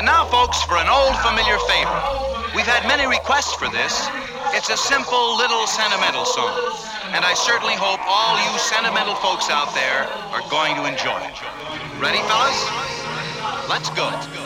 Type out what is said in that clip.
And now, folks, for an old familiar favorite. We've had many requests for this. It's a simple little sentimental song. And I certainly hope all you sentimental folks out there are going to enjoy it. Ready, fellas? Let's go.